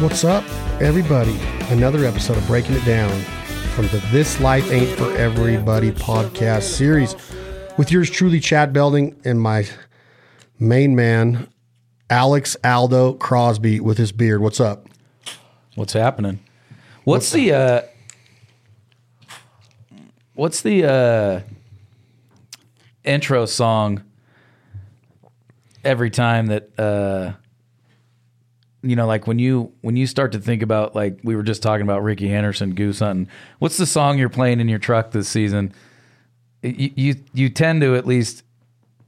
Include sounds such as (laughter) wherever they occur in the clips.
What's up, everybody? Another episode of Breaking It Down from the This Life Ain't For Everybody podcast series with yours truly, Chad Belding, and my main man, Alex Aldo Crosby with his beard. What's up? What's happening? What's the uh What's the uh intro song every time that uh you know like when you when you start to think about like we were just talking about Rickey Henderson goose hunting. What's the song you're playing in your truck this season? You you, you tend to at least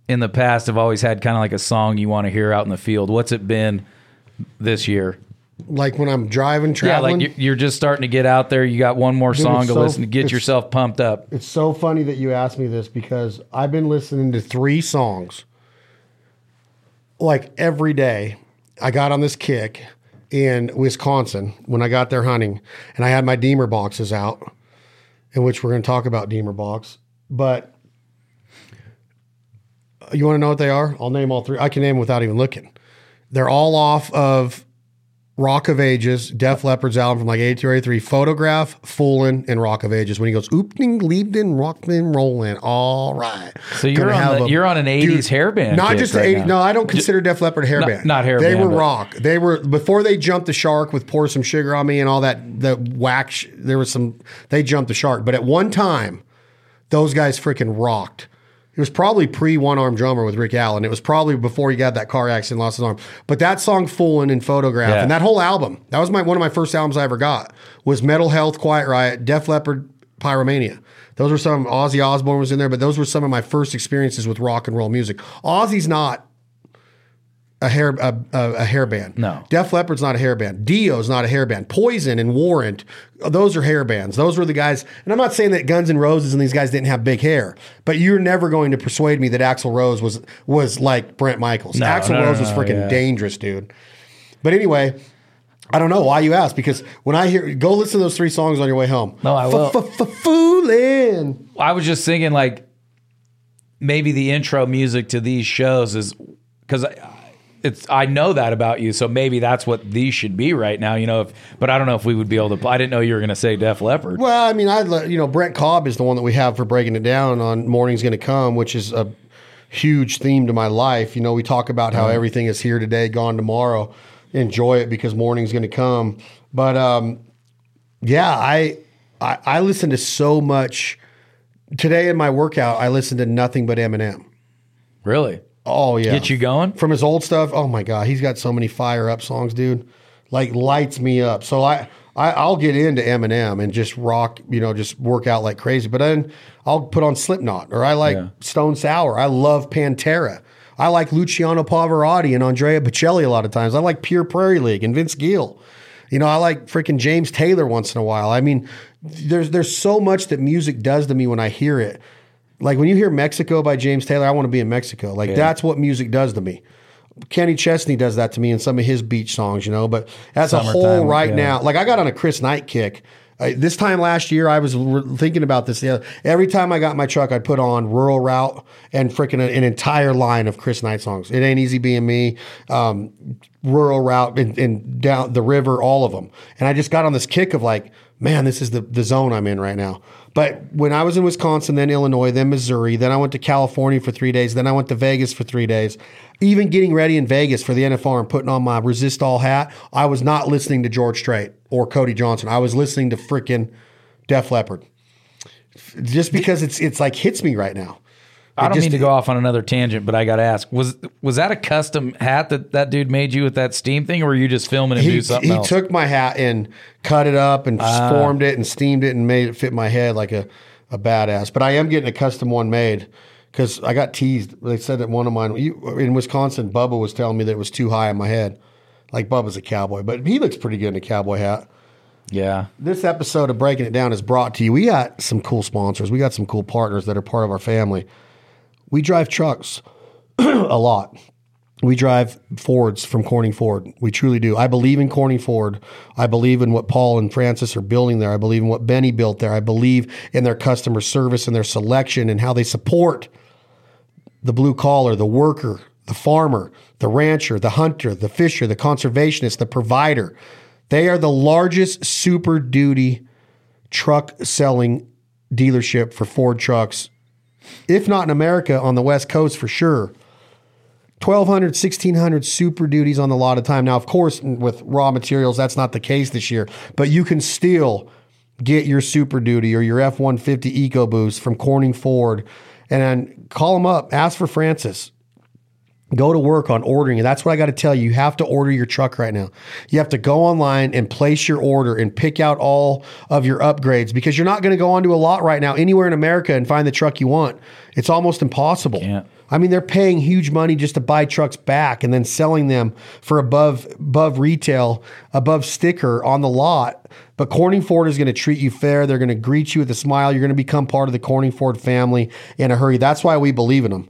in the past have always had kind of like a song you want to hear out in the field. What's it been this year? Like when I'm driving, Yeah, like you're, just starting to get out there. You got one more song to so- listen to get yourself pumped up. It's so funny that you asked me this because I've been listening to three songs like every day. I got on this kick in Wisconsin when I got there hunting, and I had my Deemer boxes out, in which we're going to talk about Deemer box. But uh, you want to know what they are? I'll name all three. I can name them without even looking. They're all off of Rock of Ages, Def Leppard's album from like 82 or 83, Photograph, Foolin', and Rock of Ages. When he goes, ooping, leaping, rockin', rollin'. All right. So you're on the- a- you're on an 80s hairband Not just right 80s. now. No, I don't consider Def Leppard hairband. not hairband, They were but- rock. They were, before they jumped the shark with Pour Some Sugar on Me and all that, the whack, there was some, they jumped the shark. But at one time, those guys freaking rocked. It was probably pre one arm drummer with Rick Allen. It was probably before he got that car accident, lost his arm. But that song "Foolin' and Photograph" Yeah. and that whole album, that was my one of my first albums I ever got. Was Metal Health, Quiet Riot, Def Leppard, Pyromania. Those were some. Ozzy Osbourne was in there, but those were some of my first experiences with rock and roll music. Ozzy's not a hair a, a, a hair band. No. Def Leppard's not a hair band. Dio's not a hair band. Poison and Warrant, those are hair bands. Those were the guys. And I'm not saying that Guns N' Roses and these guys didn't have big hair, but you're never going to persuade me that Axl Rose was was like Bret Michaels. No, Axl no, no, Rose was no, freaking yeah. dangerous, dude. But anyway. I don't know why you asked because when I hear go listen to those three songs on your way home. No, I will. Foolin'. I was just thinking like maybe the intro music to these shows is because it's I know that about you, so maybe that's what these should be right now. You know, if but I don't know if we would be able to. I didn't know you were going to say Def Leppard. Well, I mean, I you know Brent Cobb is the one that we have for breaking it down on Morning's Going to Come, which is a huge theme to my life. You know, we talk about how everything is here today, gone tomorrow. Enjoy it because morning's going to come. But um, yeah, I, I I listen to so much today in my workout. I listen to nothing but Eminem. Really? Oh yeah, Get you going? from his old stuff. Oh my god, he's got so many fire up songs, dude. Like lights me up. So I, I I'll get into Eminem and just rock, you know, just work out like crazy. But then I'll put on Slipknot or I like Yeah. Stone Sour. I love Pantera. I like Luciano Pavarotti and Andrea Bocelli a lot of times. I like Pure Prairie League and Vince Gill. You know, I like freaking James Taylor once in a while. I mean, there's there's so much that music does to me when I hear it. Like when you hear Mexico by James Taylor, I want to be in Mexico. Like that's what music does to me. Kenny Chesney does that to me in some of his beach songs, you know. But as a whole, right yeah. now, like I got on a Chris Knight kick. Uh, this time last year, I was re- thinking about this. The other, every time I got my truck, I'd put on Rural Route and freaking an, an entire line of Chris Knight songs. It ain't easy being me, um, Rural Route, and, and down the river, all of them. And I just got on this kick of like, man, this is the the zone I'm in right now. But when I was in Wisconsin, then Illinois, then Missouri, then I went to California for three days, then I went to Vegas for three days. Even getting ready in Vegas for the NFR and putting on my Resistol hat, I was not listening to George Strait or Cody Johnson. I was listening to freaking Def Leppard. Just because it's it's like hits me right now. I don't just- mean to go off on another tangent, but I got to ask: was was that a custom hat that that dude made you with that steam thing, or were you just filming and He, do something he else? took my hat and cut it up and ah. formed it and steamed it and made it fit my head like a, a badass. But I am getting a custom one made because I got teased. They said that one of mine you, in Wisconsin, Bubba was telling me that it was too high on my head. Like Bubba's a cowboy, but he looks pretty good in a cowboy hat. yeah, This episode of Breaking It Down is brought to you. We got some cool sponsors. We got some cool partners that are part of our family. We drive trucks (clears throat) a lot. We drive Fords from Corning Ford. We truly do. I believe in Corning Ford. I believe in what Paul and Francis are building there. I believe in what Benny built there. I believe in their customer service and their selection and how they support the blue collar, the worker, the farmer, the rancher, the hunter, the fisher, the conservationist, the provider, They are the largest Super Duty truck selling dealership for Ford trucks, if not in America, on the West Coast for sure. 1200 1600 super duties on the lot of time now of course with raw materials that's not the case this year but you can still get your super duty or your f-150 ecoboost from corning ford and call them up ask for francis go to work on ordering it that's what i got to tell you you have to order your truck right now you have to go online and place your order and pick out all of your upgrades because you're not going to go onto a lot right now anywhere in america and find the truck you want it's almost impossible Can't. I mean, they're paying huge money just to buy trucks back and then selling them for above above retail, above sticker on the lot. But Corning Ford is going to treat you fair. They're going to greet you with a smile. You're going to become part of the Corning Ford family in a hurry. That's why we believe in them.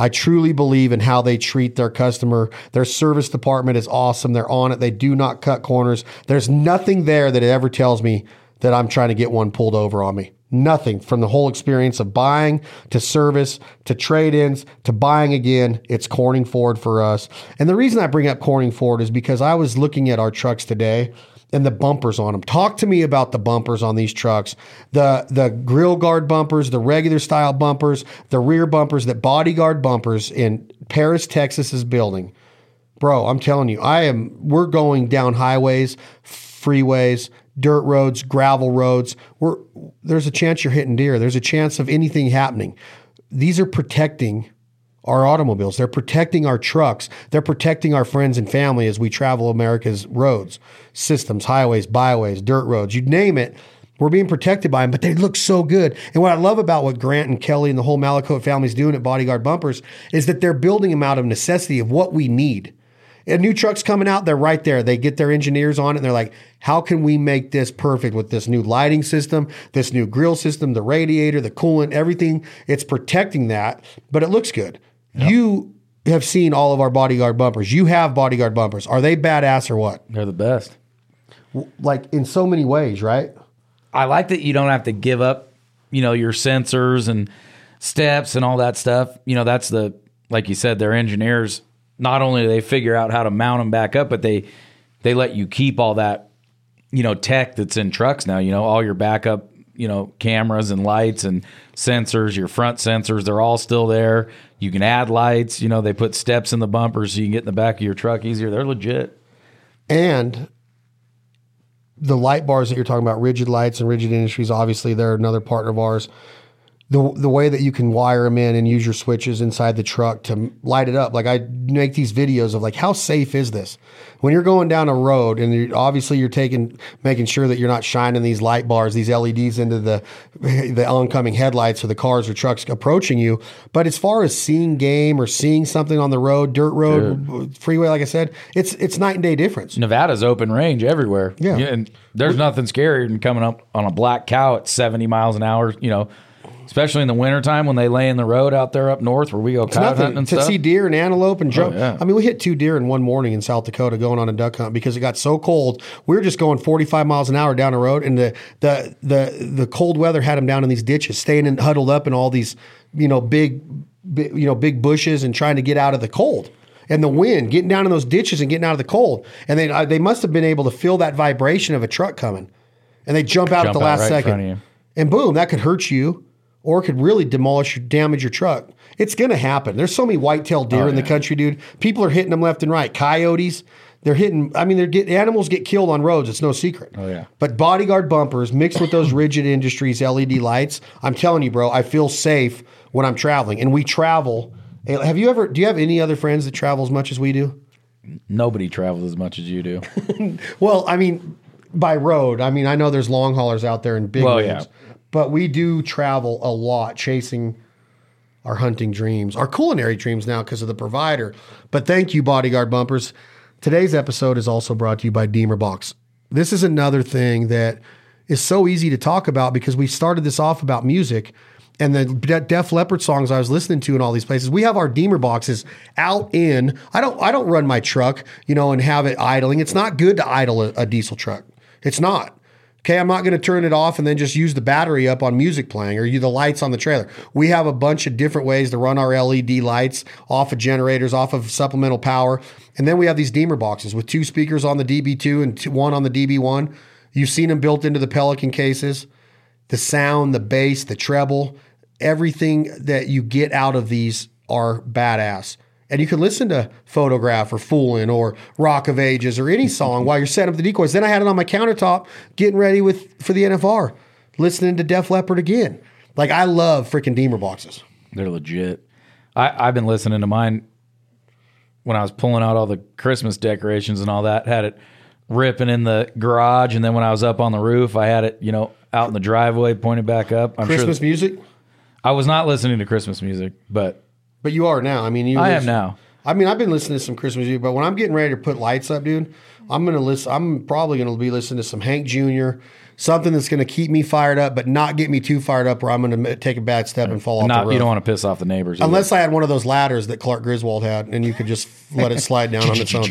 I truly believe in how they treat their customer. Their service department is awesome. They're on it. They do not cut corners. There's nothing there that ever tells me that I'm trying to get one pulled over on me. Nothing from the whole experience of buying to service to trade ins to buying again. It's Corning Ford for us. And the reason I bring up Corning Ford is because I was looking at our trucks today and the bumpers on them. Talk to me about the bumpers on these trucks. The the grill guard bumpers, the regular style bumpers, the rear bumpers, that bodyguard bumpers in Paris, Texas is building. Bro, I'm telling you, I am we're going down highways, freeways, dirt roads, gravel roads. We're, there's a chance you're hitting deer. There's a chance of anything happening. These are protecting our automobiles. They're protecting our trucks. They're protecting our friends and family as we travel America's roads, systems, highways, byways, dirt roads, you name it. We're being protected by them, but they look so good. And what I love about what Grant and Kelly and the whole Malakote family is doing at Bodyguard Bumpers is that they're building them out of necessity of what we need. A new truck's coming out, they're right there. They get their engineers on it and they're like, how can we make this perfect with this new lighting system, this new grill system, the radiator, the coolant, everything? It's protecting that, but it looks good. You have seen all of our bodyguard bumpers. You have bodyguard bumpers. Are they badass or what? They're the best. Like in so many ways, right? I like that you don't have to give up, you know, your sensors and steps and all that stuff. You know, that's the like you said, their engineers not only do they figure out how to mount them back up, but they they let you keep all that, you know, tech that's in trucks now. You know, all your backup, you know, cameras and lights and sensors, your front sensors, they're all still there. You can add lights. You know, they put steps in the bumpers so you can get in the back of your truck easier. They're legit. And the light bars that you're talking about, Rigid Lights and Rigid Industries, obviously they're another partner of ours. The, the way that you can wire them in and use your switches inside the truck to light it up. Like I make these videos of like, how safe is this? When you're going down a road and you obviously you're taking, making sure that you're not shining these light bars, these LEDs into the, (laughs) the oncoming headlights or the cars or trucks approaching you. But as far as seeing game or seeing something on the road, dirt road, freeway, like I said, it's, it's night and day difference. Nevada's open range everywhere. Yeah. and there's nothing scarier than coming up on a black cow at 70 miles an hour. You know, especially in the wintertime when they lay in the road out there up north where we go cow hunting and to stuff. see deer and antelope and jump. Oh, yeah. I mean, we hit two deer in one morning in South Dakota going on a duck hunt because it got so cold. We were just going 45 miles an hour down the road, and the the the the cold weather had them down in these ditches, staying in, huddled up in all these you know big, big you know big bushes and trying to get out of the cold. And the wind, getting down in those ditches and getting out of the cold, and they uh, they must have been able to feel that vibration of a truck coming, and they jump out at the out last right second, front of you. and boom, that could hurt you, or could really demolish, your, damage your truck. It's going to happen. There's so many white-tailed deer Oh, in the country, dude. People are hitting them left and right. Coyotes, they're hitting. I mean, they're getting animals get killed on roads. It's no secret. Oh, yeah. But bodyguard bumpers mixed with those rigid industries LED lights. I'm telling you, bro, I feel safe when I'm traveling, and we travel. Have you ever? Do you have any other friends that travel as much as we do? Nobody travels as much as you do. (laughs) Well, I mean, by road. I mean, I know there's long haulers out there and big Well, yeah. But we do travel a lot chasing our hunting dreams, our culinary dreams now because of the provider. But thank you, Bodyguard Bumpers. Today's episode is also brought to you by Deemer Box. This is another thing that is so easy to talk about because we started this off about music and the De- Def Leppard songs I was listening to in all these places. We have our Deemer boxes out in. I don't. I don't run my truck, you know, and have it idling. It's not good to idle a, a diesel truck. It's not. Okay, I'm not going to turn it off and then just use the battery up on music playing or you the lights on the trailer. We have a bunch of different ways to run our LED lights off of generators, off of supplemental power, and then we have these Deemer boxes with two speakers on the DB2 and two, one on the DB1. You've seen them built into the Pelican cases. The sound, the bass, the treble, everything that you get out of these are badass. And you can listen to Photograph or Foolin' or Rock of Ages or any song while you're setting up the decoys. Then I had it on my countertop getting ready with for the NFR, listening to Def Leppard again. Like I love freaking Deemer boxes. They're legit. I, I've been listening to mine when I was pulling out all the Christmas decorations and all that. Had it ripping in the garage, and then when I was up on the roof, I had it, you know, out in the driveway, pointed back up. I'm Christmas sure music, I was not listening to Christmas music, but but you are now. I mean, you I am now. I mean, I've been listening to some Christmas music, but when I'm getting ready to put lights up, dude, I'm gonna listen. I'm probably gonna be listening to some Hank Jr. Something that's gonna keep me fired up, but not get me too fired up where I'm gonna take a bad step and fall off the roof. you don't want to piss off the neighbors. either. Unless I had one of those ladders that Clark Griswold had, and you could just let it slide down on its own.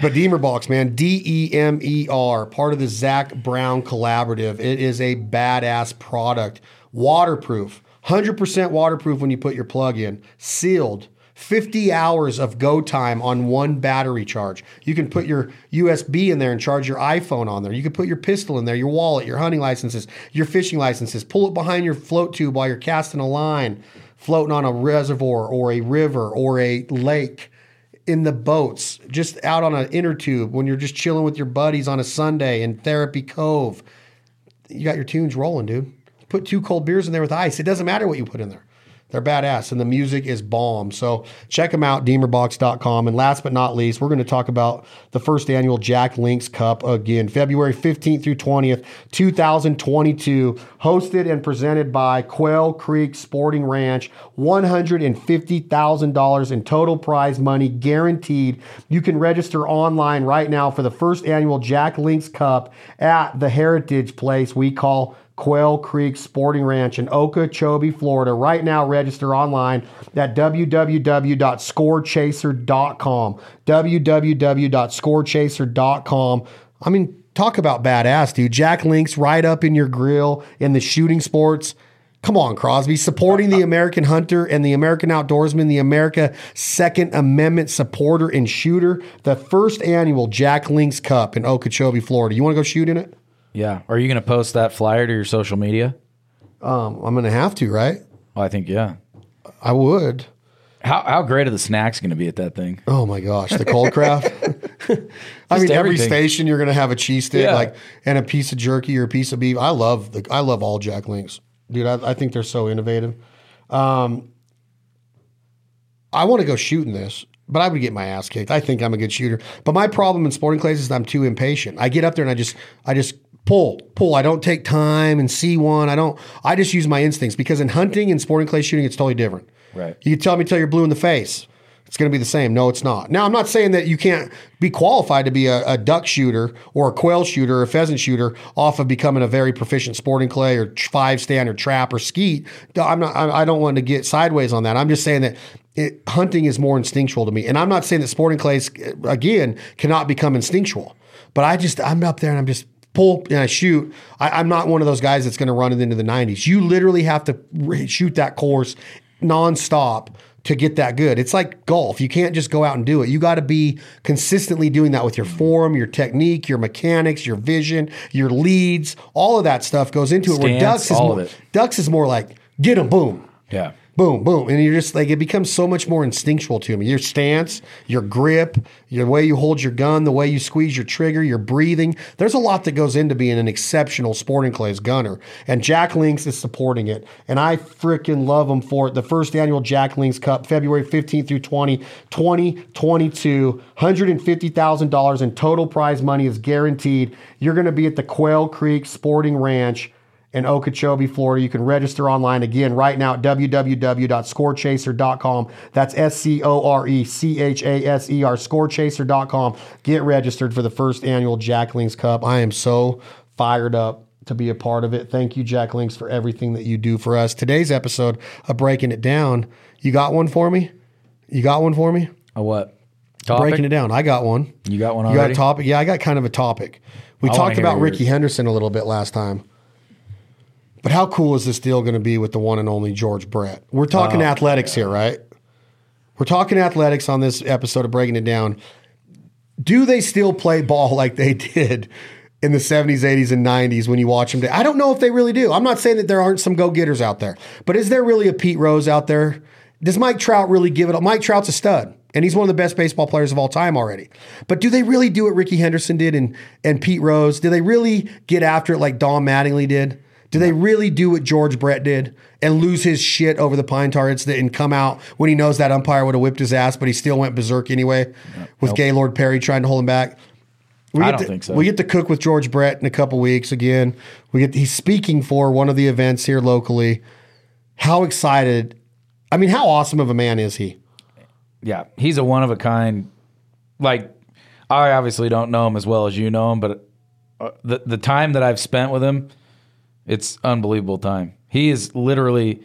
But Deemer Box, man, D E M E R, part of the Zac Brown Collaborative. It is a badass product, waterproof, hundred percent waterproof when you put your plug in, sealed. 50 hours of go time on one battery charge. You can put your USB in there and charge your iPhone on there. You can put your pistol in there, your wallet, your hunting licenses, your fishing licenses. Pull it behind your float tube while you're casting a line, floating on a reservoir or a river or a lake in the boats, just out on an inner tube when you're just chilling with your buddies on a Sunday in Therapy Cove. You got your tunes rolling, dude. Put two cold beers in there with ice. It doesn't matter what you put in there. They're badass and the music is bomb. So check them out, deemerbox.com. And last but not least, we're going to talk about the first annual Jack Links Cup again, February 15th through 20th, 2022, hosted and presented by Quail Creek Sporting Ranch. $150,000 in total prize money guaranteed. You can register online right now for the first annual Jack Links Cup at the Heritage Place we call Quail Creek Sporting Ranch in Okeechobee, Florida. Right now, register online at www.scorechaser.com. www.scorechaser.com. I mean, talk about badass, dude. Jack Links right up in your grill in the shooting sports. Come on, Crosby, supporting the American hunter and the American outdoorsman, the America Second Amendment supporter and shooter. The first annual Jack Links Cup in Okeechobee, Florida. You want to go shoot in it? Yeah. Are you going to post that flyer to your social media? Um, I'm going to have to, right? Well, I think yeah. I would. How how great are the snacks going to be at that thing? Oh my gosh, the cold craft. (laughs) (laughs) I mean, every station you're going to have a cheese stick, Yeah. like and a piece of jerky or a piece of beef. I love the. I love all Jack Links, dude. I, I think they're so innovative. Um, I want to go shooting this, but I would get my ass kicked. I think I'm a good shooter, but my problem in sporting clays is I'm too impatient. I get up there and I just, I just pull, pull. I don't take time and see one. I don't. I just use my instincts because in hunting and sporting clay shooting, it's totally different. Right. You can tell me till you're blue in the face. It's going to be the same. No, it's not. Now, I'm not saying that you can't be qualified to be a, a duck shooter or a quail shooter or a pheasant shooter off of becoming a very proficient sporting clay or five stand or trap or skeet. I'm not. I I don't want to get sideways on that. I'm just saying that it, hunting is more instinctual to me, and I'm not saying that sporting clays again cannot become instinctual. But I just I'm up there and I'm just pull and I shoot. I, I'm not one of those guys that's going to run it into the 90s. You literally have to shoot that course nonstop to get that good. It's like golf. You can't just go out and do it. You got to be consistently doing that with your form, your technique, your mechanics, your vision, your leads. All of that stuff goes into it. Where ducks is more, ducks is more like get them, boom Yeah. Boom, boom. And you're just like, it becomes so much more instinctual to me. Your stance, your grip, your way you hold your gun, the way you squeeze your trigger, your breathing. There's a lot that goes into being an exceptional sporting clays gunner. And Jack Links is supporting it. And I freaking love them for it. The first annual Jack Links Cup, February 15th through 20, 2022. $150,000 in total prize money is guaranteed. You're going to be at the Quail Creek Sporting Ranch in Okeechobee, Florida. You can register online again right now at www.scorechaser.com. That's S C O R E C H A S E R, scorechaser.com. Get registered for the first annual Jack Links Cup. I am so fired up to be a part of it. Thank you, Jack Links, for everything that you do for us. Today's episode of Breaking It Down, you got one for me? You got one for me? A what? Topic? Breaking it down. I got one. You got one You got a topic? Yeah, I got kind of a topic. We I talked about. Rickey Henderson a little bit last time. But how cool is this deal going to be with the one and only George Brett? We're talking Oh, athletics here, right? We're talking athletics on this episode of Breaking It Down. Do they still play ball like they did in the 70s, 80s, and 90s when you watch them? I don't know if they really do. I'm not saying that there aren't some go getters out there, but is there really a Pete Rose out there? Does Mike Trout really give it up? Mike Trout's a stud, and he's one of the best baseball players of all time already. But do they really do what Rickey Henderson did and, and Pete Rose? Do they really get after it like Don Mattingly did? Do they really do what George Brett did and lose his shit over the pine tar incident and come out when he knows that umpire would have whipped his ass, but he still went berserk anyway with Gaylord Perry trying to hold him back? We I don't to, think so. We get to cook with George Brett in a couple weeks again. We get he's speaking for one of the events here locally. How excited! I mean, how awesome of a man is he? Yeah, he's a one of a kind. Like, I obviously don't know him as well as you know him, but uh, the the time that I've spent with him, it's unbelievable time. He is literally,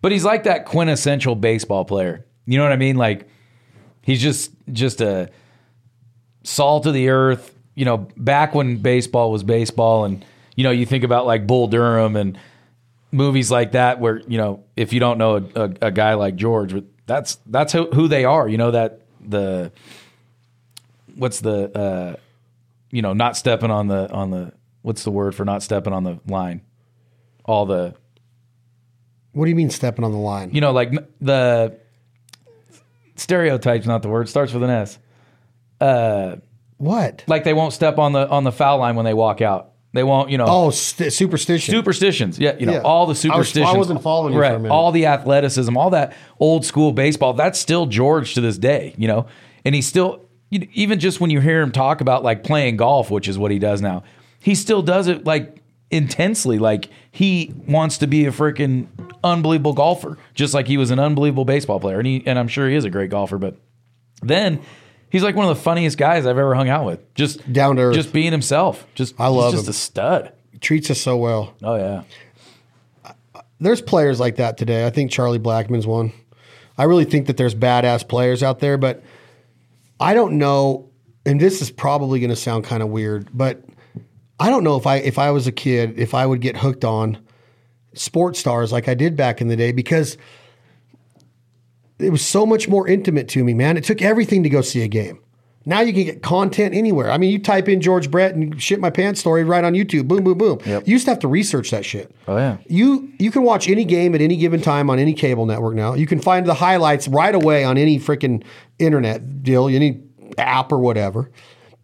but he's like that quintessential baseball player. You know what I mean? Like, he's just just a salt of the earth. You know, back when baseball was baseball, and you know, you think about like Bull Durham and movies like that where you know if you don't know a, a, a guy like George, that's that's who, who they are. You know that the what's the uh, you know not stepping on the on the what's the word for not stepping on the line? All the What do you mean stepping on the line? you know like n- the stereotypes, not the word starts with an S. Uh, what? Like they won't step on the on the foul line when they walk out. They won't, you know. Oh, st- superstition. superstitions. Yeah, you know, Yeah. all the I was- I superstitions. wasn't following you for a right, minute. All the athleticism, all that old school baseball. That's still George to this day. You know, and he's still you even just when you hear him talk about like playing golf, which is what he does now, he still does it like intensely. Like he wants to be a freaking unbelievable golfer, just like he was an unbelievable baseball player, and he and I'm sure he is a great golfer. But then. He's like one of the funniest guys I've ever hung out with. Just Down to earth. just being himself. Just I love he's just him. a stud. Treats us so well. Oh yeah. There's players like that today. I think Charlie Blackmon's one. I really think that there's badass players out there, but I don't know. And this is probably going to sound kind of weird, but I don't know if I if I was a kid if I would get hooked on sports stars like I did back in the day because it was so much more intimate to me, man. It took everything to go see a game. Now you can get content anywhere. I mean, you type in George Brett and shit my pants story right on YouTube. Boom, boom, boom. Yep. You used to have to research that shit. Oh, yeah. You you can watch any game at any given time on any cable network now. You can find the highlights right away on any freaking internet deal, any app or whatever.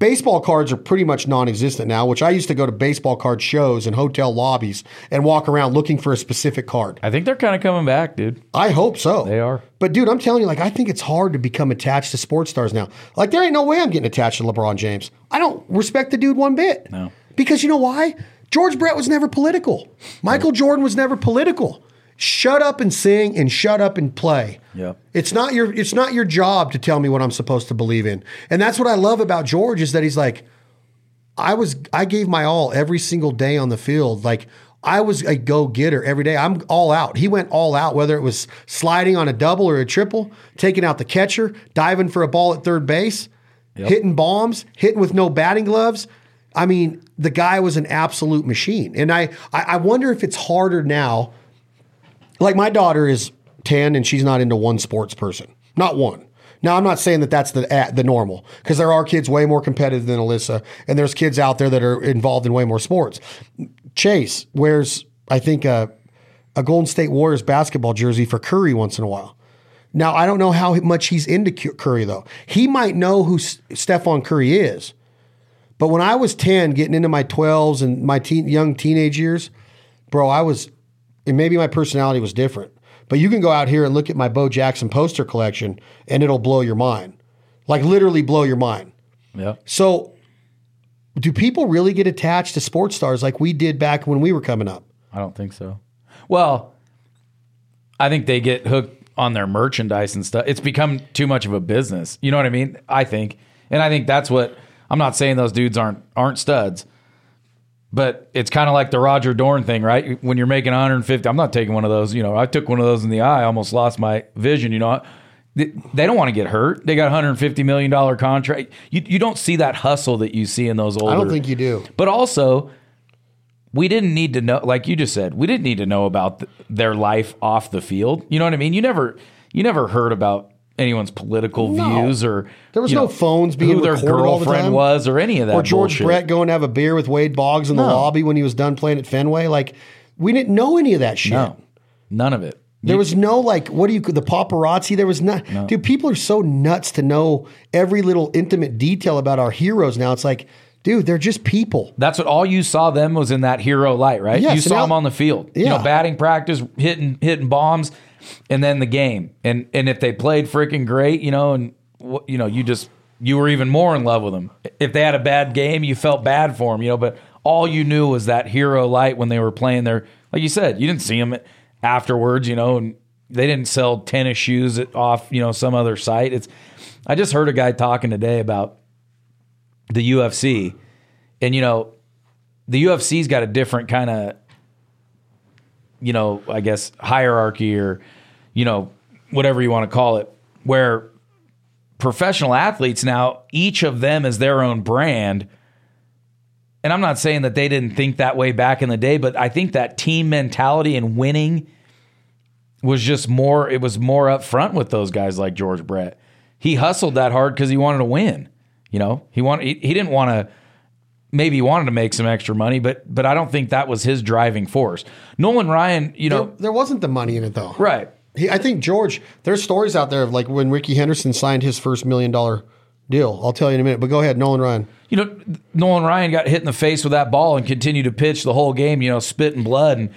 Baseball cards are pretty much non-existent now, which I used to go to baseball card shows and hotel lobbies and walk around looking for a specific card. I think they're kind of coming back, dude. I hope so. They are. But dude, I'm telling you, like, I think it's hard to become attached to sports stars now. Like, there ain't no way I'm getting attached to LeBron James. I don't respect the dude one bit. No. Because you know why? George Brett was never political. Michael Jordan was never political. Shut up and sing and shut up and play. Yep. It's not your it's not your job to tell me what I'm supposed to believe in. And that's what I love about George is that he's like, I was I gave my all every single day on the field. Like I was a go getter every day. I'm all out. He went all out, whether it was sliding on a double or a triple, taking out the catcher, diving for a ball at third base, hitting bombs, hitting with no batting gloves. I mean, the guy was an absolute machine. And I, I, I wonder if it's harder now. Like my daughter is 10 and she's not into one sports person, not one. Now, I'm not saying that that's the at the normal because there are kids way more competitive than Alyssa, and there's kids out there that are involved in way more sports. Chase wears, I think, a, a Golden State Warriors basketball jersey for Curry once in a while. Now, I don't know how much he's into Curry though. He might know who S- Stephen Curry is, but when I was 10, getting into my 12s and my teen, young teenage years, bro, I was, and maybe my personality was different. But you can go out here and look at my Bo Jackson poster collection and it'll blow your mind. Like literally blow your mind. Yep. So, do people really get attached to sports stars like we did back when we were coming up? I don't think so. Well, I think they get hooked on their merchandise and stuff. It's become too much of a business. You know what I mean? I think. And I think that's what I'm not saying those dudes aren't aren't studs. But it's kind of like the Roger Dorn thing, right? When you're making 150, I'm not taking one of those. You know, I took one of those in the eye, almost lost my vision. You know, They don't want to get hurt. They got 150 million dollar contract. You you don't see that hustle that you see in those older. I don't think you do. But also, we didn't need to know, like you just said, we didn't need to know about th- their life off the field. You know what I mean? You never, you never heard about anyone's political No. views or There was you no phones being who their the girlfriend time. was or any of that. or George bullshit. Brett going to have a beer with Wade Boggs in the lobby when he was done playing at Fenway. Like we didn't know any of that shit. No, none of it. There was no like, what do you the paparazzi? There was not, dude. People are so nuts to know every little intimate detail about our heroes now. It's like, dude, they're just people. That's what all you saw them was in that hero light, right? Yes, you saw now- them on the field. You Yeah. know, batting practice, hitting hitting bombs, and then the game. And and if they played freaking great, you know, and you know, you just you were even more in love with them. If they had a bad game, you felt bad for them, you know. But all you knew was that hero light when they were playing their, like you said, you didn't see them afterwards, you know, and they didn't sell tennis shoes off, you know, some other site. It's. I just heard a guy talking today about the UFC, and you know, the UFC's got a different kind of, you know, I guess hierarchy or, you know, whatever you want to call it, where professional athletes now, each of them is their own brand. And I'm not saying that they didn't think that way back in the day, but I think that team mentality and winning was just more, it was more upfront with those guys like George Brett. He hustled that hard because he wanted to win. You know, he wanted, he, he didn't want to, maybe he wanted to make some extra money, but but I don't think that was his driving force. Nolan Ryan, you know, There, there wasn't the money in it though. right. He, I think George. There's stories out there of like when Rickey Henderson signed his first million dollar deal. I'll tell you in a minute. But go ahead, Nolan Ryan. You know, Nolan Ryan got hit in the face with that ball and continued to pitch the whole game, you know, spit and blood and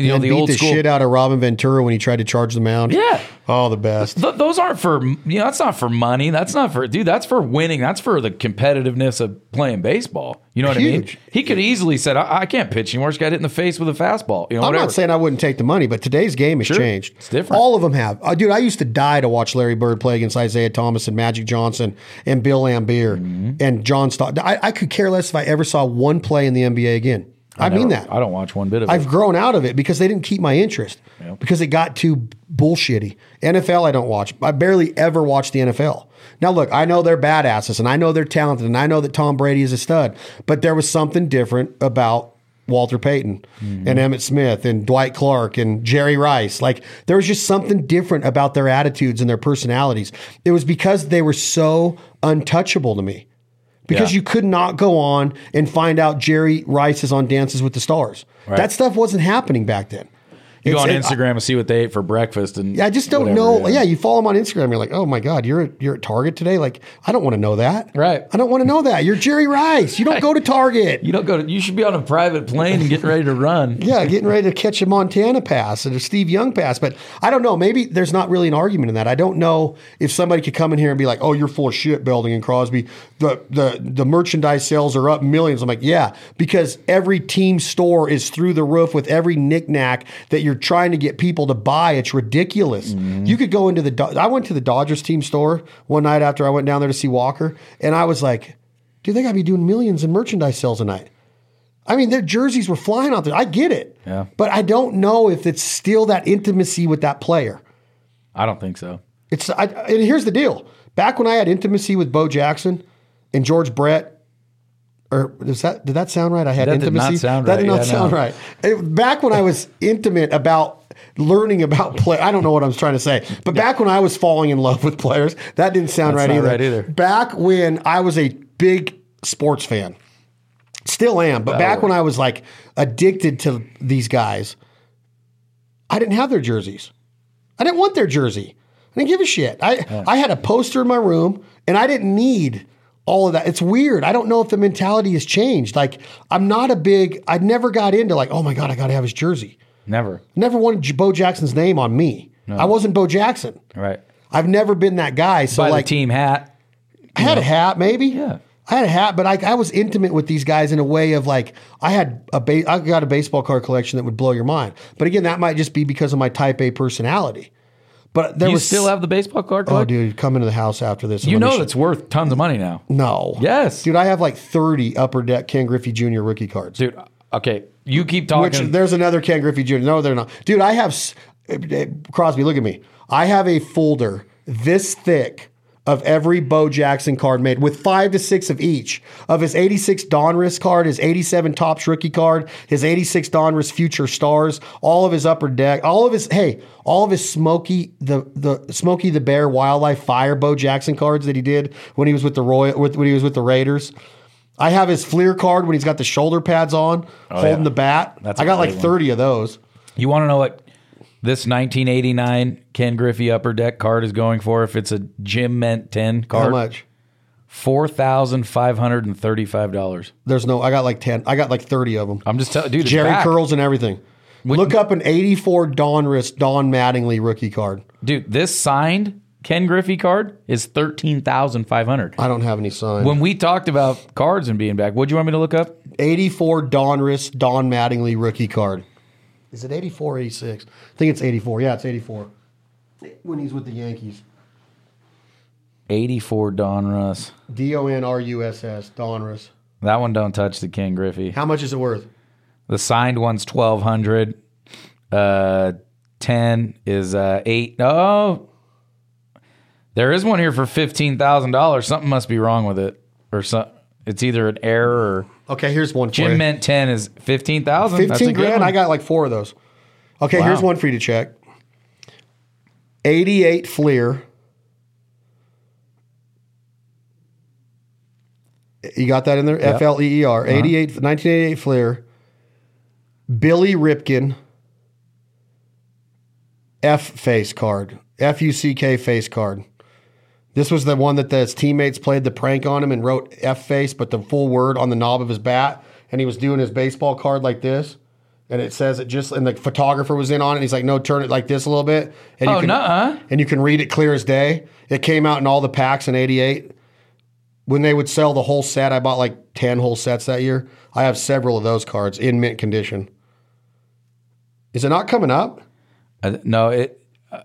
you know and the beat old the school shit out of Robin Ventura when he tried to charge the mound. Yeah. Oh, the best. Th- those aren't for you know that's not for money that's not for dude that's for winning that's for the competitiveness of playing baseball you know what Huge. I mean he could easily said I, I can't pitch anymore just got hit in the face with a fastball you know I'm whatever not saying I wouldn't take the money, but today's game has Sure. changed. It's different. All of them have. Uh, dude, I used to die to watch Larry Bird play against Isiah Thomas and Magic Johnson and Bill Laimbeer Mm-hmm. and John Stott. I, I could care less if I ever saw one play in the NBA again. I, mean Never- that. I don't watch one bit of it I've grown out of it because they didn't keep my interest because it got too bullshitty. NFL, I don't watch. I barely ever watch the NFL. Now, look, I know they're badasses and I know they're talented and I know that Tom Brady is a stud, but there was something different about Walter Payton hmm. and Emmitt Smith and Dwight Clark and Jerry Rice. Like there was just something different about their attitudes and their personalities. It was because they were so untouchable to me because Yeah. you could not go on and find out Jerry Rice is on Dances with the Stars. That stuff wasn't happening back then. You go on it- Instagram and see what they ate for breakfast and yeah, I just don't know. Yeah. you follow them on Instagram. You're like, oh my god, you're at, you're at Target today. Like, I don't want to know that. Right. I don't want to know that. You're Jerry Rice. You don't go to Target. you don't go to you should be on a private plane and getting ready to run (laughs) Yeah, getting ready to catch a Montana pass and a Steve Young pass. But I don't know. Maybe there's not really an argument in that. I don't know if somebody could come in here and be like, "Oh, you're full of shit, Belding and Crosby. The the the merchandise sales are up millions. I'm like, yeah, because every team store is through the roof with every knickknack that you're trying to get people to buy. It's ridiculous. Mm-hmm. You could go into the. I went to the Dodgers team store one night after I went down there to see Walker, and I was like, dude, they got to be doing millions in merchandise sales a night. I mean, their jerseys were flying out there. I get it. Yeah. But I don't know if it's still that intimacy with that player. I don't think so It's I, and here's the deal. Back when I had intimacy with Bo Jackson and George Brett, or does that did that sound right? I had That did intimacy. not sound right. That did not Yeah, sound no. right. It- back when I was intimate about learning about play, I don't know what I was trying to say. But back when I was falling in love with players, that didn't sound right either. right either. Back when I was a big sports fan, still am. But back when I was like addicted to these guys, I didn't have their jerseys. I didn't want their jersey. I didn't give a shit. I I had a poster in my room, and I didn't need all of that. It's weird. I don't know if the mentality has changed. Like I'm not a big. I never got into like, oh my god, I got to have his jersey. never Never wanted Bo Jackson's name on me. I wasn't Bo Jackson. right I've never been that guy. So by like, team hat I had a hat, maybe. Yeah. I had a hat, but I, I was intimate with these guys in a way of like I had a ba- I got a baseball card collection that would blow your mind. But again, that might just be because of my Type A personality. But there you was still have the baseball card oh, dude, come into the house after this. you know that's worth tons of money now no, Yes. dude. I have like thirty Upper Deck Ken Griffey Jr. rookie cards. dude okay you keep Which talking there's another Ken Griffey Jr. No, they're not. Dude, I have eh, eh, Crosby. Look at me. I have a folder. this thick of every Bo Jackson card made with five to six of each of his 86 Donruss card, his 87 Topps rookie card, his 86 Donruss Future Stars, all of his upper deck, all of his hey, all of his Smokey the the Smokey the Bear Wildlife Fire Bo Jackson cards that he did when he was with the Royal with, when he was with the Raiders. I have his Fleer card when he's got the shoulder pads on, oh, holding yeah. the bat. That's a I got like great one. 30 of those. You want to know what this 1989 Ken Griffey Upper Deck card is going for? If it's a Gem Mint 10 card. How much? four thousand five hundred and thirty-five dollars. There's no. I got like 10. I got like 30 of them. I'm just telling, dude. Jerry back. curls and everything. Look up an 84 Donruss Don Mattingly rookie card. dude. This signed Ken Griffey card is thirteen thousand five hundred. I don't have any sign. When we talked about cards and being back, what do you want me to look up? 84 Donruss Don Mattingly rookie card. Is it 84 or 86? I think it's 84. Yeah, it's 84. When he's with the Yankees. 84 Donruss. D O N R U S S, Donruss. That one don't touch the Ken Griffey. How much is it worth? The signed one's twelve hundred. Uh, ten is uh eight. Oh, there is one here for fifteen thousand dollars. Something must be wrong with it, or some. It's either an error or Okay, here's one for Jim you. meant ten is fifteen thousand. 15 grand. I got like four of those. Okay, Wow. here's one for you to check 88 Fleer. You got that in there? F L E E R. Uh-huh. 88, 1988 Fleer. Billy Ripken. F face card. F U C K face card. This was the one that his teammates played the prank on him and wrote F face, but the full word on the knob of his bat. And he was doing his baseball card like this. And it says it just, and the photographer was in on it. And he's like, no, turn it like this a little bit. And Oh, can, nuh-uh. And you can read it clear as day. It came out in all the packs in 88. When they would sell the whole set, I bought like 10 whole sets that year. I have several of those cards in mint condition. Is it not coming up? Uh, no, it. Uh,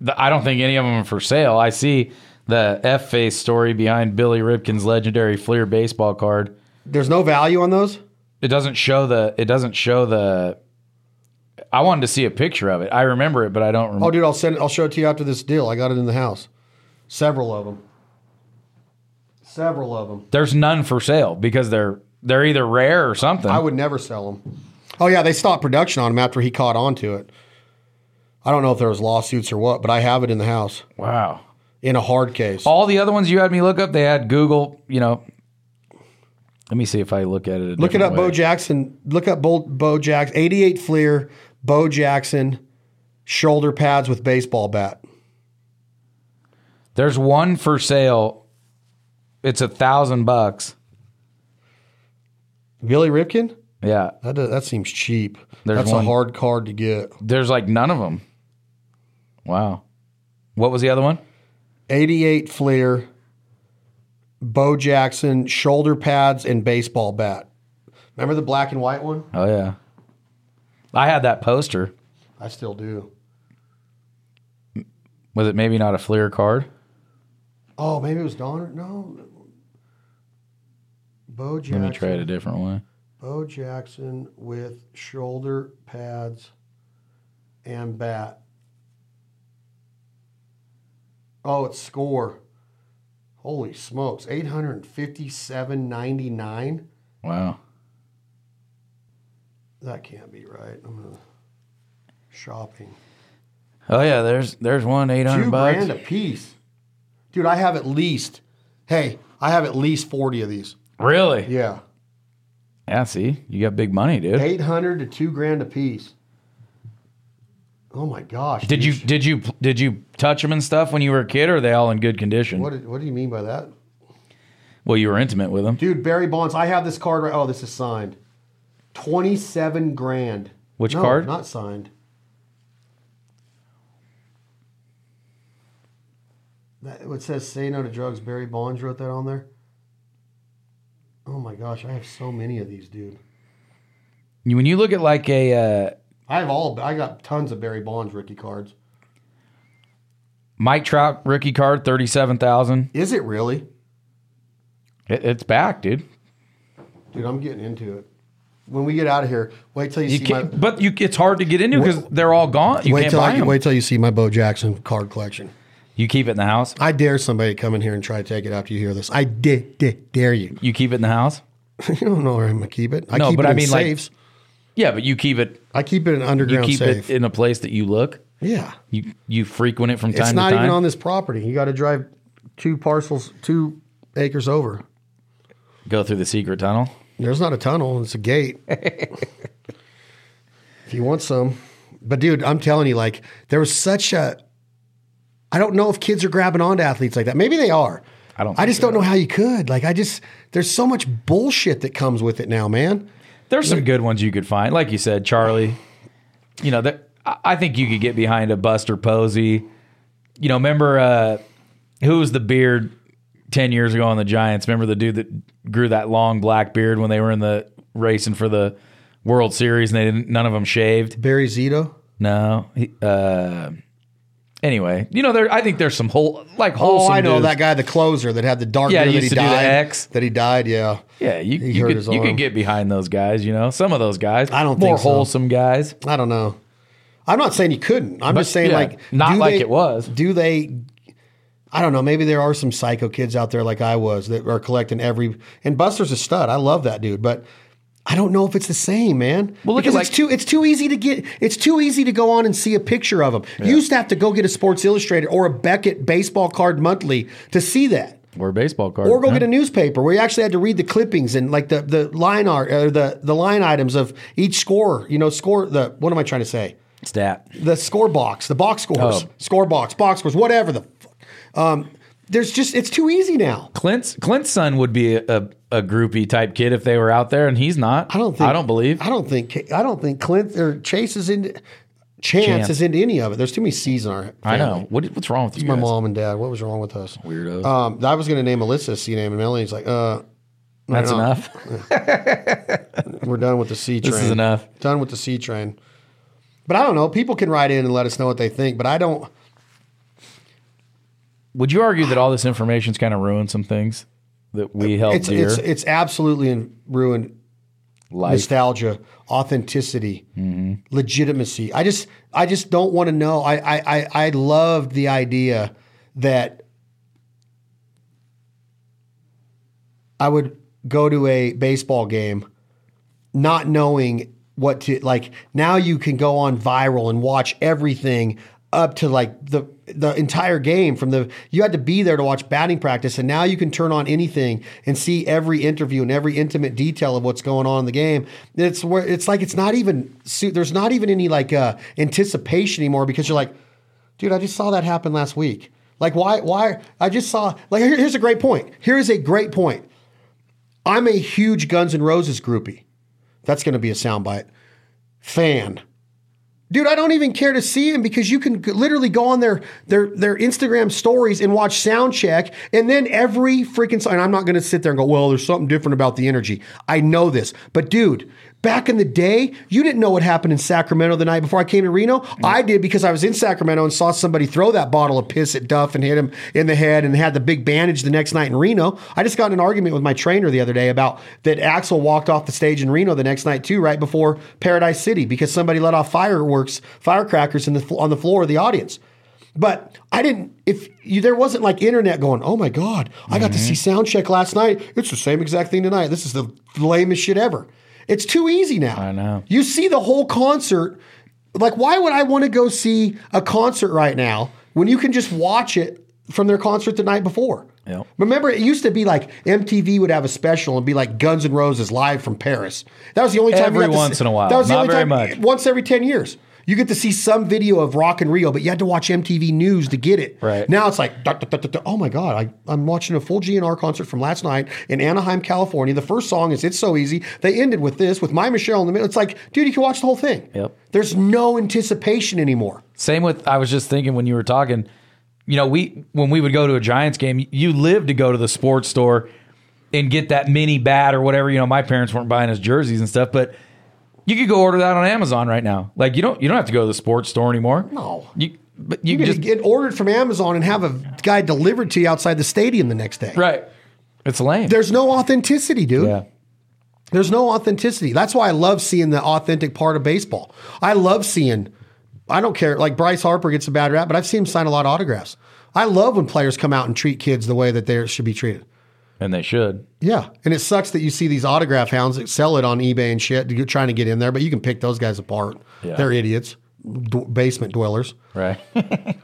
the, I don't think any of them are for sale. I see the F face story behind Billy Ripken's legendary Fleer baseball card. There's no value on those? It doesn't show the. It doesn't show the. I wanted to see a picture of it. I remember it, but I don't remember. Oh, dude, I'll send it. I'll show it to you after this deal. I got it in the house. Several of them. Several of them. There's none for sale because they're they're either rare or something. I would never sell them. Oh yeah, they stopped production on them after he caught on to it. I don't know if there was lawsuits or what, but I have it in the house wow. In a hard case. All the other ones you had me look up, they had Google. You know. Let me see if I look at it. Look it up, Bo. Jackson. Look up Bo, Bo Jackson. 88 Fleer, Bo Jackson, shoulder pads with baseball bat. There's one for sale. It's a thousand bucks. Billy Ripken? Yeah. That, does, that seems cheap. There's That's one. a hard card to get. There's like none of them. Wow. What was the other one? 88 Fleer, Bo Jackson, shoulder pads, and baseball bat. Remember the black and white one? Oh yeah. I had that poster. I still do. Was it maybe not a Fleer card? Oh, maybe it was Donner. No. Bo Jackson. Let me try it a different way. Bo Jackson with shoulder pads and bat. Oh, it's score. Holy smokes. 857.99. Wow. That can't be right. I'm gonna shopping. Oh yeah, there's there's one eight hundred bucks. Two grand a piece. Dude, I have at least hey, I have at least 40 of these. Really? Yeah. Yeah. See, you got big money, dude. 800 to 2 grand a piece. Oh my gosh. Did you did you did you touch them and stuff when you were a kid, or are they all in good condition? What, what do you mean by that? Well, you were intimate with them. Dude, Barry Bonds, I have this card right. Oh, this is signed. 27 grand. Which No, card? Not signed. That, it says say no to drugs. Barry Bonds wrote that on there. Oh my gosh, I have so many of these, dude. When you look at like a uh, I have all. I got tons of Barry Bonds rookie cards. Mike Trout rookie card, thirty seven thousand. Is it really, It, it's back, dude. dude? I'm getting into it. When we get out of here, wait till you, You see my. but you it's hard to get into because they're all gone. You Wait can't till buy I, them. wait till you see my Bo Jackson card collection. You keep it in the house. I dare somebody to come in here and try to take it after you hear this. I da- da- dare you. You keep it in the house. (laughs) you don't know where I'm gonna keep it. I No, keep but it I in mean, like, safes. Yeah, but you keep it. I keep it in You underground keep safe. it in a place that you look. yeah. You you frequent it from time to time. It's to not time. even on this property. You got to drive two parcels, two acres over. Go through the secret tunnel. There's not a tunnel. It's a gate. (laughs) if you want some, but dude, I'm telling you, like there was such a. I don't know if kids are grabbing onto athletes like that. Maybe they are. I don't I think just don't know how you could. Like I just there's so much bullshit that comes with it now, man. There's some good ones you could find, like you said, Charlie. You know, that I I think you could get behind a Buster Posey. You know, remember uh, who was the beard ten years ago on the Giants? Remember the dude that grew that long black beard when they were in the racing for the World Series and they didn't, none of them shaved. Barry Zito. No. He, uh, anyway, you know, there. I think there's some whole like Oh. I know dudes. that guy, the closer that had the dark Yeah, he that he used to do the died. X. That he died. Yeah. Yeah, you, He you could his you could get behind those guys. You know, some of those guys. I don't more think so. wholesome guys. I don't know. I'm not saying you couldn't. I'm But, just saying yeah, like not like they- it was. Do they? I don't know. Maybe there are some psycho kids out there like I was that are collecting every. And Buster's a stud. I love that dude, but I don't know if it's the same, man. Well, look at, because it's like- too it's too easy to get. It's too easy to go on and see a picture of him. You used to have to go get a Sports Illustrated or a Beckett baseball card monthly to see that. Or a baseball card. Or go Yeah. get a newspaper where you actually had to read the clippings and like the the line art or the the line items of each score. You know, score the what am I trying to say? stat. the score box, the box scores, Oh. score box, box scores, whatever the. Fuck. Um, there's just it's too easy now. Clint's Clint's son would be a, a, a groupie type kid if they were out there, and he's not. I don't think. I don't believe. I don't think. I don't think Clint or Chase is into. Chance, Chance. is into any of it. There's too many C's in our. Family. I know. What, what's wrong with you My guys? mom and dad. What was wrong with us? Weirdos. Um, I was going to name Alyssa a C name, and Melanie's like, uh, That's enough. (laughs) we're done with the C train. This is enough. Done with the C train. But I don't know. People can write in and let us know what they think. But I don't. Would you argue that all this information's kind of ruined some things that we held It's dear? it's it's absolutely ruined Life. nostalgia, authenticity, mm-hmm. legitimacy. I just I just don't want to know. I I I, I loved the idea that I would go to a baseball game not knowing what to like now you can go on viral and watch everything up to like the the entire game from the you had to be there to watch batting practice and now you can turn on anything and see every interview and every intimate detail of what's going on in the game. It's where it's like it's not even there's not even any like uh anticipation anymore because you're like dude i just saw that happen last week. Like why why i just saw like here- here's a great point. Here is a great point. I'm a huge guns N' roses groupie. That's going to be a soundbite. Fan. Dude, I don't even care to see him because you can literally go on their their their Instagram stories and watch sound check, and then every freaking sign. I'm not going to sit there and go, "Well, there's something different about the energy." I know this, but dude, back in the day, you didn't know what happened in Sacramento the night before I came to Reno. I did because I was in Sacramento and saw somebody throw that bottle of piss at Duff and hit him in the head, and had the big bandage the next night in Reno. I just got in an argument with my trainer the other day about that Axl walked off the stage in Reno the next night too, right before Paradise City, because somebody let off fireworks, firecrackers in the on the floor of the audience. But I didn't. If you, there wasn't like internet going, oh my god, I got to see mm-hmm. sound check last night. It's the same exact thing tonight. This is the lamest shit ever. It's too easy now. I know. You see the whole concert. Like, why would I want to go see a concert right now when you can just watch it from their concert the night before? Yep. Remember, it used to be like MTV would have a special and be like Guns N' Roses live from Paris. That was the only time. Every once see- in a while. That was the Not only very time. much. Once every ten years, you get to see some video of Rock in Rio, but you had to watch MTV News to get it. Right. now, it's like, oh my god, I, I'm watching a full GNR concert from last night in Anaheim, California. The first song is "It's So Easy." They ended with this with My Michelle in the middle. It's like, dude, you can watch the whole thing. Yep. There's no anticipation anymore. Same with I was just thinking when you were talking, you know, we when we would go to a Giants game, you lived to go to the sports store and get that mini bat or whatever. You know, my parents weren't buying us jerseys and stuff, but you could go order that on Amazon right now. Like you don't you don't have to go to the sports store anymore. No. You but you You just get ordered from Amazon and have a guy delivered to you outside the stadium the next day. right. It's lame. There's no authenticity, dude. yeah. There's no authenticity. That's why I love seeing the authentic part of baseball. I love seeing I don't care. Like Bryce Harper gets a bad rap, but I've seen him sign a lot of autographs. I love when players come out and treat kids the way that they should be treated. And they should. Yeah, and it sucks that you see these autograph hounds that sell it on eBay and shit, to- trying to get in there. But you can pick those guys apart. Yeah. They're idiots, d- basement dwellers. Right. (laughs)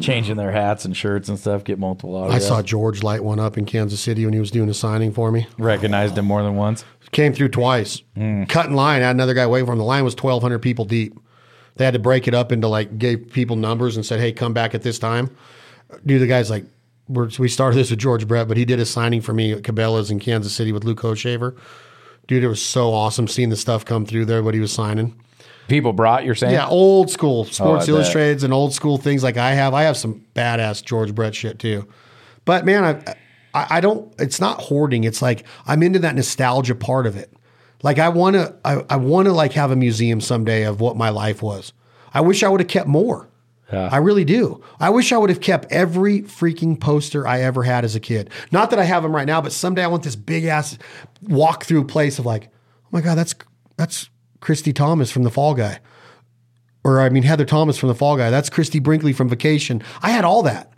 Changing their hats and shirts and stuff, get multiple autographs. I saw George light one up in Kansas City when he was doing a signing for me. Recognized him more than once. Came through twice. Hmm. Cut in line. I had another guy waiting for him. The line was 1,200 people deep. They had to break it up into like, gave people numbers and said, hey, come back at this time. Dude, the guy's like, we started this with George Brett, but he did a signing for me at Cabela's in Kansas City with Luke Shaver. Dude, it was so awesome seeing the stuff come through there, what he was signing. People brought, you're saying? Yeah, old school Sports oh, bet. Illustrated and old school things like I have. I have some badass George Brett shit too. But man, I, I, I don't. It's not hoarding. It's like I'm into that nostalgia part of it. Like I want to. I, I want to like have a museum someday of what my life was. I wish I would have kept more. Yeah. I really do. I wish I would have kept every freaking poster I ever had as a kid. Not that I have them right now, but someday I want this big ass walk through place of like, oh my god, that's that's Christy Thomas from the Fall Guy, or I mean Heather Thomas from the Fall Guy. That's Christie Brinkley from Vacation. I had all that.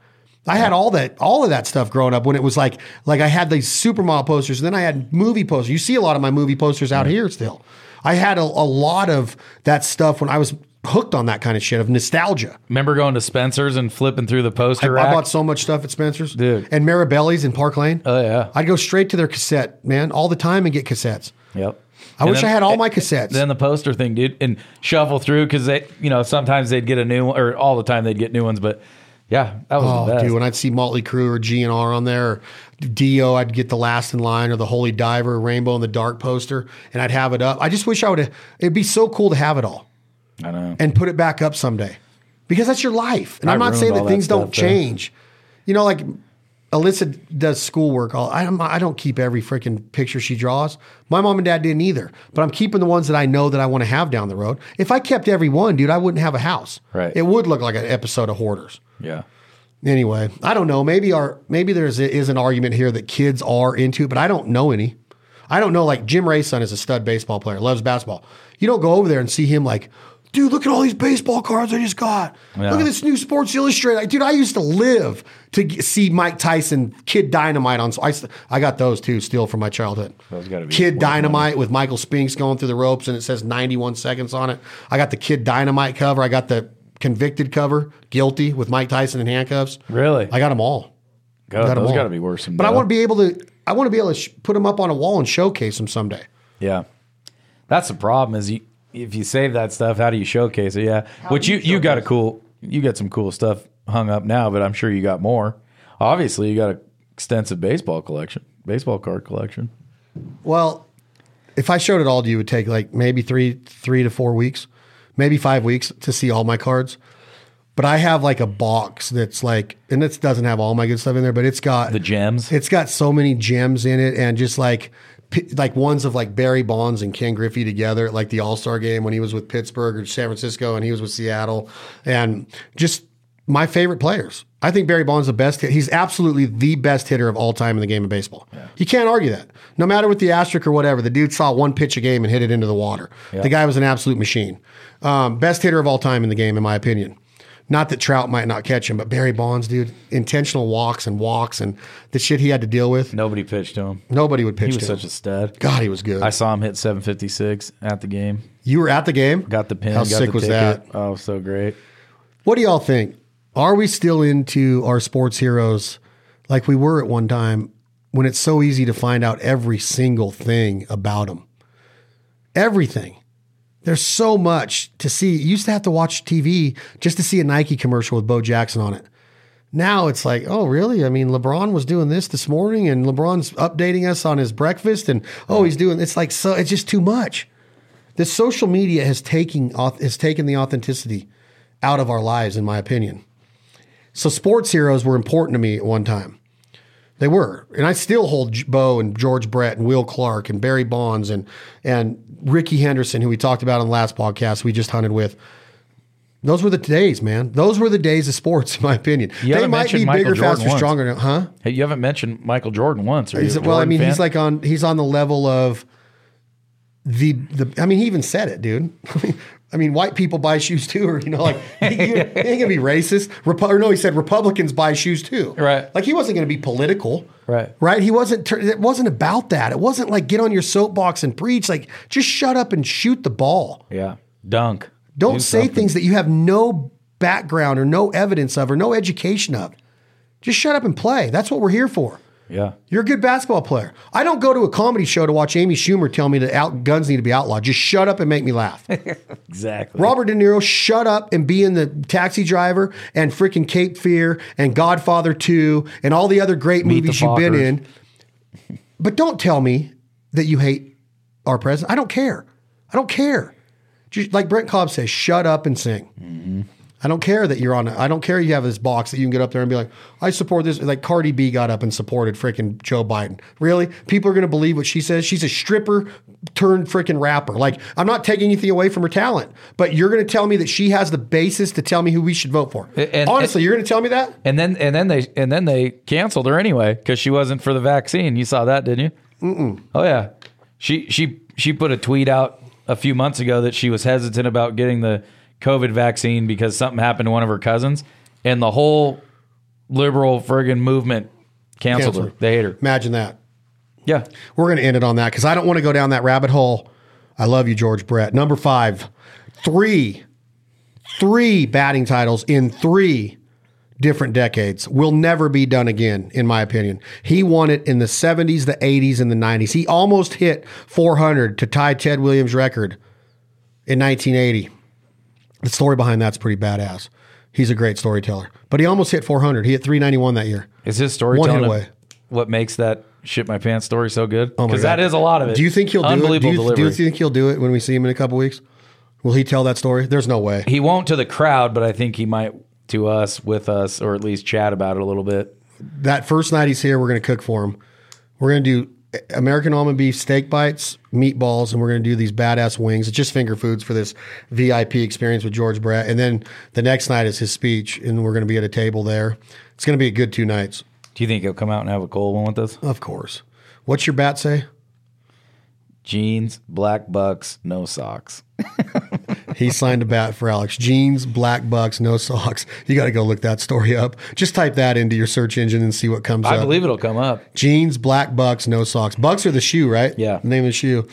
I had all that, all of that stuff growing up when it was like, like I had these supermodel posters, and then I had movie posters. You see a lot of my movie posters out here still. I had a, a lot of that stuff when I was hooked on that kind of shit of nostalgia. Remember going to Spencer's and flipping through the poster I rack? bought so much stuff at Spencer's, Dude. and Maribelli's in Park Lane. oh, yeah. I'd go straight to their cassette, man, all the time and get cassettes. Yep. I And wish then- I had all my cassettes. Then the poster thing, dude, and shuffle through because they, you know, sometimes they'd get a new one, or all the time they'd get new ones. But yeah, that was Oh, the best. dude, when I'd see Motley Crue or GNR on there, or Dio, I'd get the Last in Line or the Holy Diver, Rainbow in the Dark poster, and I'd have it up. I just wish I would have. It'd be so cool to have it all I know. and put it back up someday, because that's your life. And I I'm not ruined saying all that that things don't stuff, though. change. You know, like Alyssa does schoolwork. All I, I don't keep every freaking picture she draws. My mom and dad didn't either. But I'm keeping the ones that I know that I want to have down the road. If I kept every one, dude, I wouldn't have a house. Right. It would look like an episode of Hoarders. Yeah. Anyway, I don't know. Maybe our maybe there's is an argument here that kids are into it, but I don't know any. I don't know. Like Jim Ray's son is a stud baseball player, loves basketball. You don't go over there and see him like, dude, look at all these baseball cards I just got. Yeah. Look at this new Sports Illustrated. Like, dude, I used to live to g- see Mike Tyson, Kid Dynamite on. I, s- I got those too, still from my childhood. Be Kid worth Dynamite with Michael Spinks going through the ropes, and it says 91 seconds on it. I got the Kid Dynamite cover. I got the convicted cover, guilty with Mike Tyson in handcuffs. Really? I got them all. God, got 'em those all. got to be worse than But I want to be able to. I want to be able to sh- put them up on a wall and showcase them someday. Yeah. That's the problem is you if you save that stuff, how do you showcase it? Yeah. Which you you you got a cool you got some cool stuff hung up now, but I'm sure you got more. Obviously, you got an extensive baseball collection, baseball card collection. Well, if I showed it all to you, it would take like maybe three, three to four weeks, maybe five weeks to see all my cards. But I have like a box that's like, and it doesn't have all my good stuff in there, but it's got The gems. It's got so many gems in it, and just like pi- like ones of like Barry Bonds and Ken Griffey together, at, like the All Star game when he was with Pittsburgh or San Francisco, and he was with Seattle, and just my favorite players. I think Barry Bonds the best. He's absolutely the best hitter of all time in the game of baseball. You can't argue that. No matter with the asterisk or whatever, the dude saw one pitch a game and hit it into the water. The guy was an absolute machine. Um, best hitter of all time in the game, in my opinion. Not that Trout might not catch him, but Barry Bonds, dude, intentional walks and walks and the shit he had to deal with. Nobody pitched to him. Nobody would pitch him. He was to such him. a stud. God, he was good. I saw him hit 756 at the game. you were at the game. Got the pin. How got sick the was ticket. that? Oh, so great. What do y'all think? Are we still into our sports heroes like we were at one time when it's so easy to find out every single thing about them? Everything. There's so much to see. You used to have to watch TV just to see a Nike commercial with Bo Jackson on it. Now it's like, oh, really? I mean, LeBron was doing this this morning, and LeBron's updating us on his breakfast, and oh, he's doing. It's like so. It's just too much. The social media has taken has taken the authenticity out of our lives, in my opinion. So sports heroes were important to me at one time. They were, and I still hold Bo and George Brett and Will Clark and Barry Bonds and and Rickey Henderson, who we talked about on the last podcast we just hunted with. Those were the days, man. Those were the days of sports, (laughs) in my opinion. You they might be Michael bigger, Jordan faster, once. stronger, now, huh? Hey, you haven't mentioned Michael Jordan once? Well, I mean, he's like on he's on the level of the the. I mean, he even said it, dude. (laughs) I mean, white people buy shoes too, or you know, like (laughs) you, you ain't gonna be racist. Repu- or no, he said Republicans buy shoes too. Right. Like he wasn't gonna be political. Right. Right. He wasn't. tur- It wasn't about that. It wasn't like get on your soapbox and preach. Like just shut up and shoot the ball. Yeah. Dunk. Don't Do say something. things that you have no background or no evidence of or no education of. Just shut up and play. That's what we're here for. Yeah. You're a good basketball player. I don't go to a comedy show to watch Amy Schumer tell me that out guns need to be outlawed. Just shut up and make me laugh. (laughs) Exactly. Robert De Niro, shut up and be in the Taxi Driver and freaking Cape Fear and Godfather 2 and all the other great Meet movies you've been in. (laughs) But don't tell me that you hate our president. I don't care. I don't care. Just like Brent Cobb says, shut up and sing. Mm-hmm. I don't care that you're on. I don't care you have this box that you can get up there and be like, I support this. Like Cardi B got up and supported freaking Joe Biden. Really? People are going to believe what she says. She's a stripper turned freaking rapper. Like I'm not taking anything away from her talent, but you're going to tell me that she has the basis to tell me who we should vote for. And- Honestly, you're going to tell me that? And then and then they and then they canceled her anyway because she wasn't for the vaccine. You saw that, didn't you? Mm-mm. Oh yeah, she she she put a tweet out a few months ago that she was hesitant about getting the COVID vaccine because something happened to one of her cousins, and the whole liberal friggin' movement canceled, Canceled her. her. They hate her. Imagine that. Yeah, We're going to end it on that because I don't want to go down that rabbit hole. I love you, George Brett. Number five, three, three batting titles in three different decades will never be done again, in my opinion. He won it in the 70s, the 80s, and the 90s. He almost hit 400 to tie Ted Williams' record in 1980. The story behind that's pretty badass. He's a great storyteller, but he almost hit 400. He hit 391 that year. is his One storytelling hit away. what makes that shit my pants story so good? Oh my Because God. that is a lot of it. Do you think he'll do it? Do Unbelievable you, do delivery. you think he'll do it when we see him in a couple weeks? Will he tell that story? There's no way. he won't to the crowd, but I think he might to us, with us, or at least chat about it a little bit. That first night he's here, we're going to cook for him. We're going to do American almond beef steak bites, meatballs, and we're going to do these badass wings. It's just finger foods for this VIP experience with George Brett. And then the next night is his speech, and we're going to be at a table there. It's going to be a good two nights, Do you think he'll come out and have a cold one with us? of course. What's your bat say? Jeans, black bucks, no socks. (laughs) He signed a bat for Alex. Jeans, black bucks, no socks. You got to go look that story up. Just type that into your search engine and see what comes I up. I believe it'll come up. Jeans, black bucks, no socks. Bucks are the shoe, right? Yeah. The name of the shoe.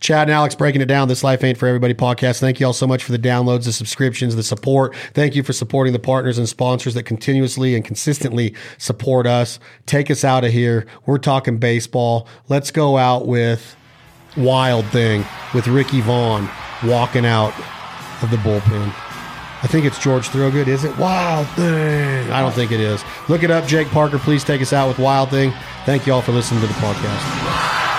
Chad and Alex breaking it down. This Life Ain't For Everybody podcast. Thank you all so much for the downloads, the subscriptions, the support. Thank you for supporting the partners and sponsors that continuously and consistently support us. Take us out of here. We're talking baseball. Let's go out with Wild Thing with Ricky Vaughn walking out of the bullpen. I think it's George Thorogood, is it? Wild Thing. I don't think it is. Look it up, Jake Parker. Please take us out with Wild Thing. Thank you all for listening to the podcast.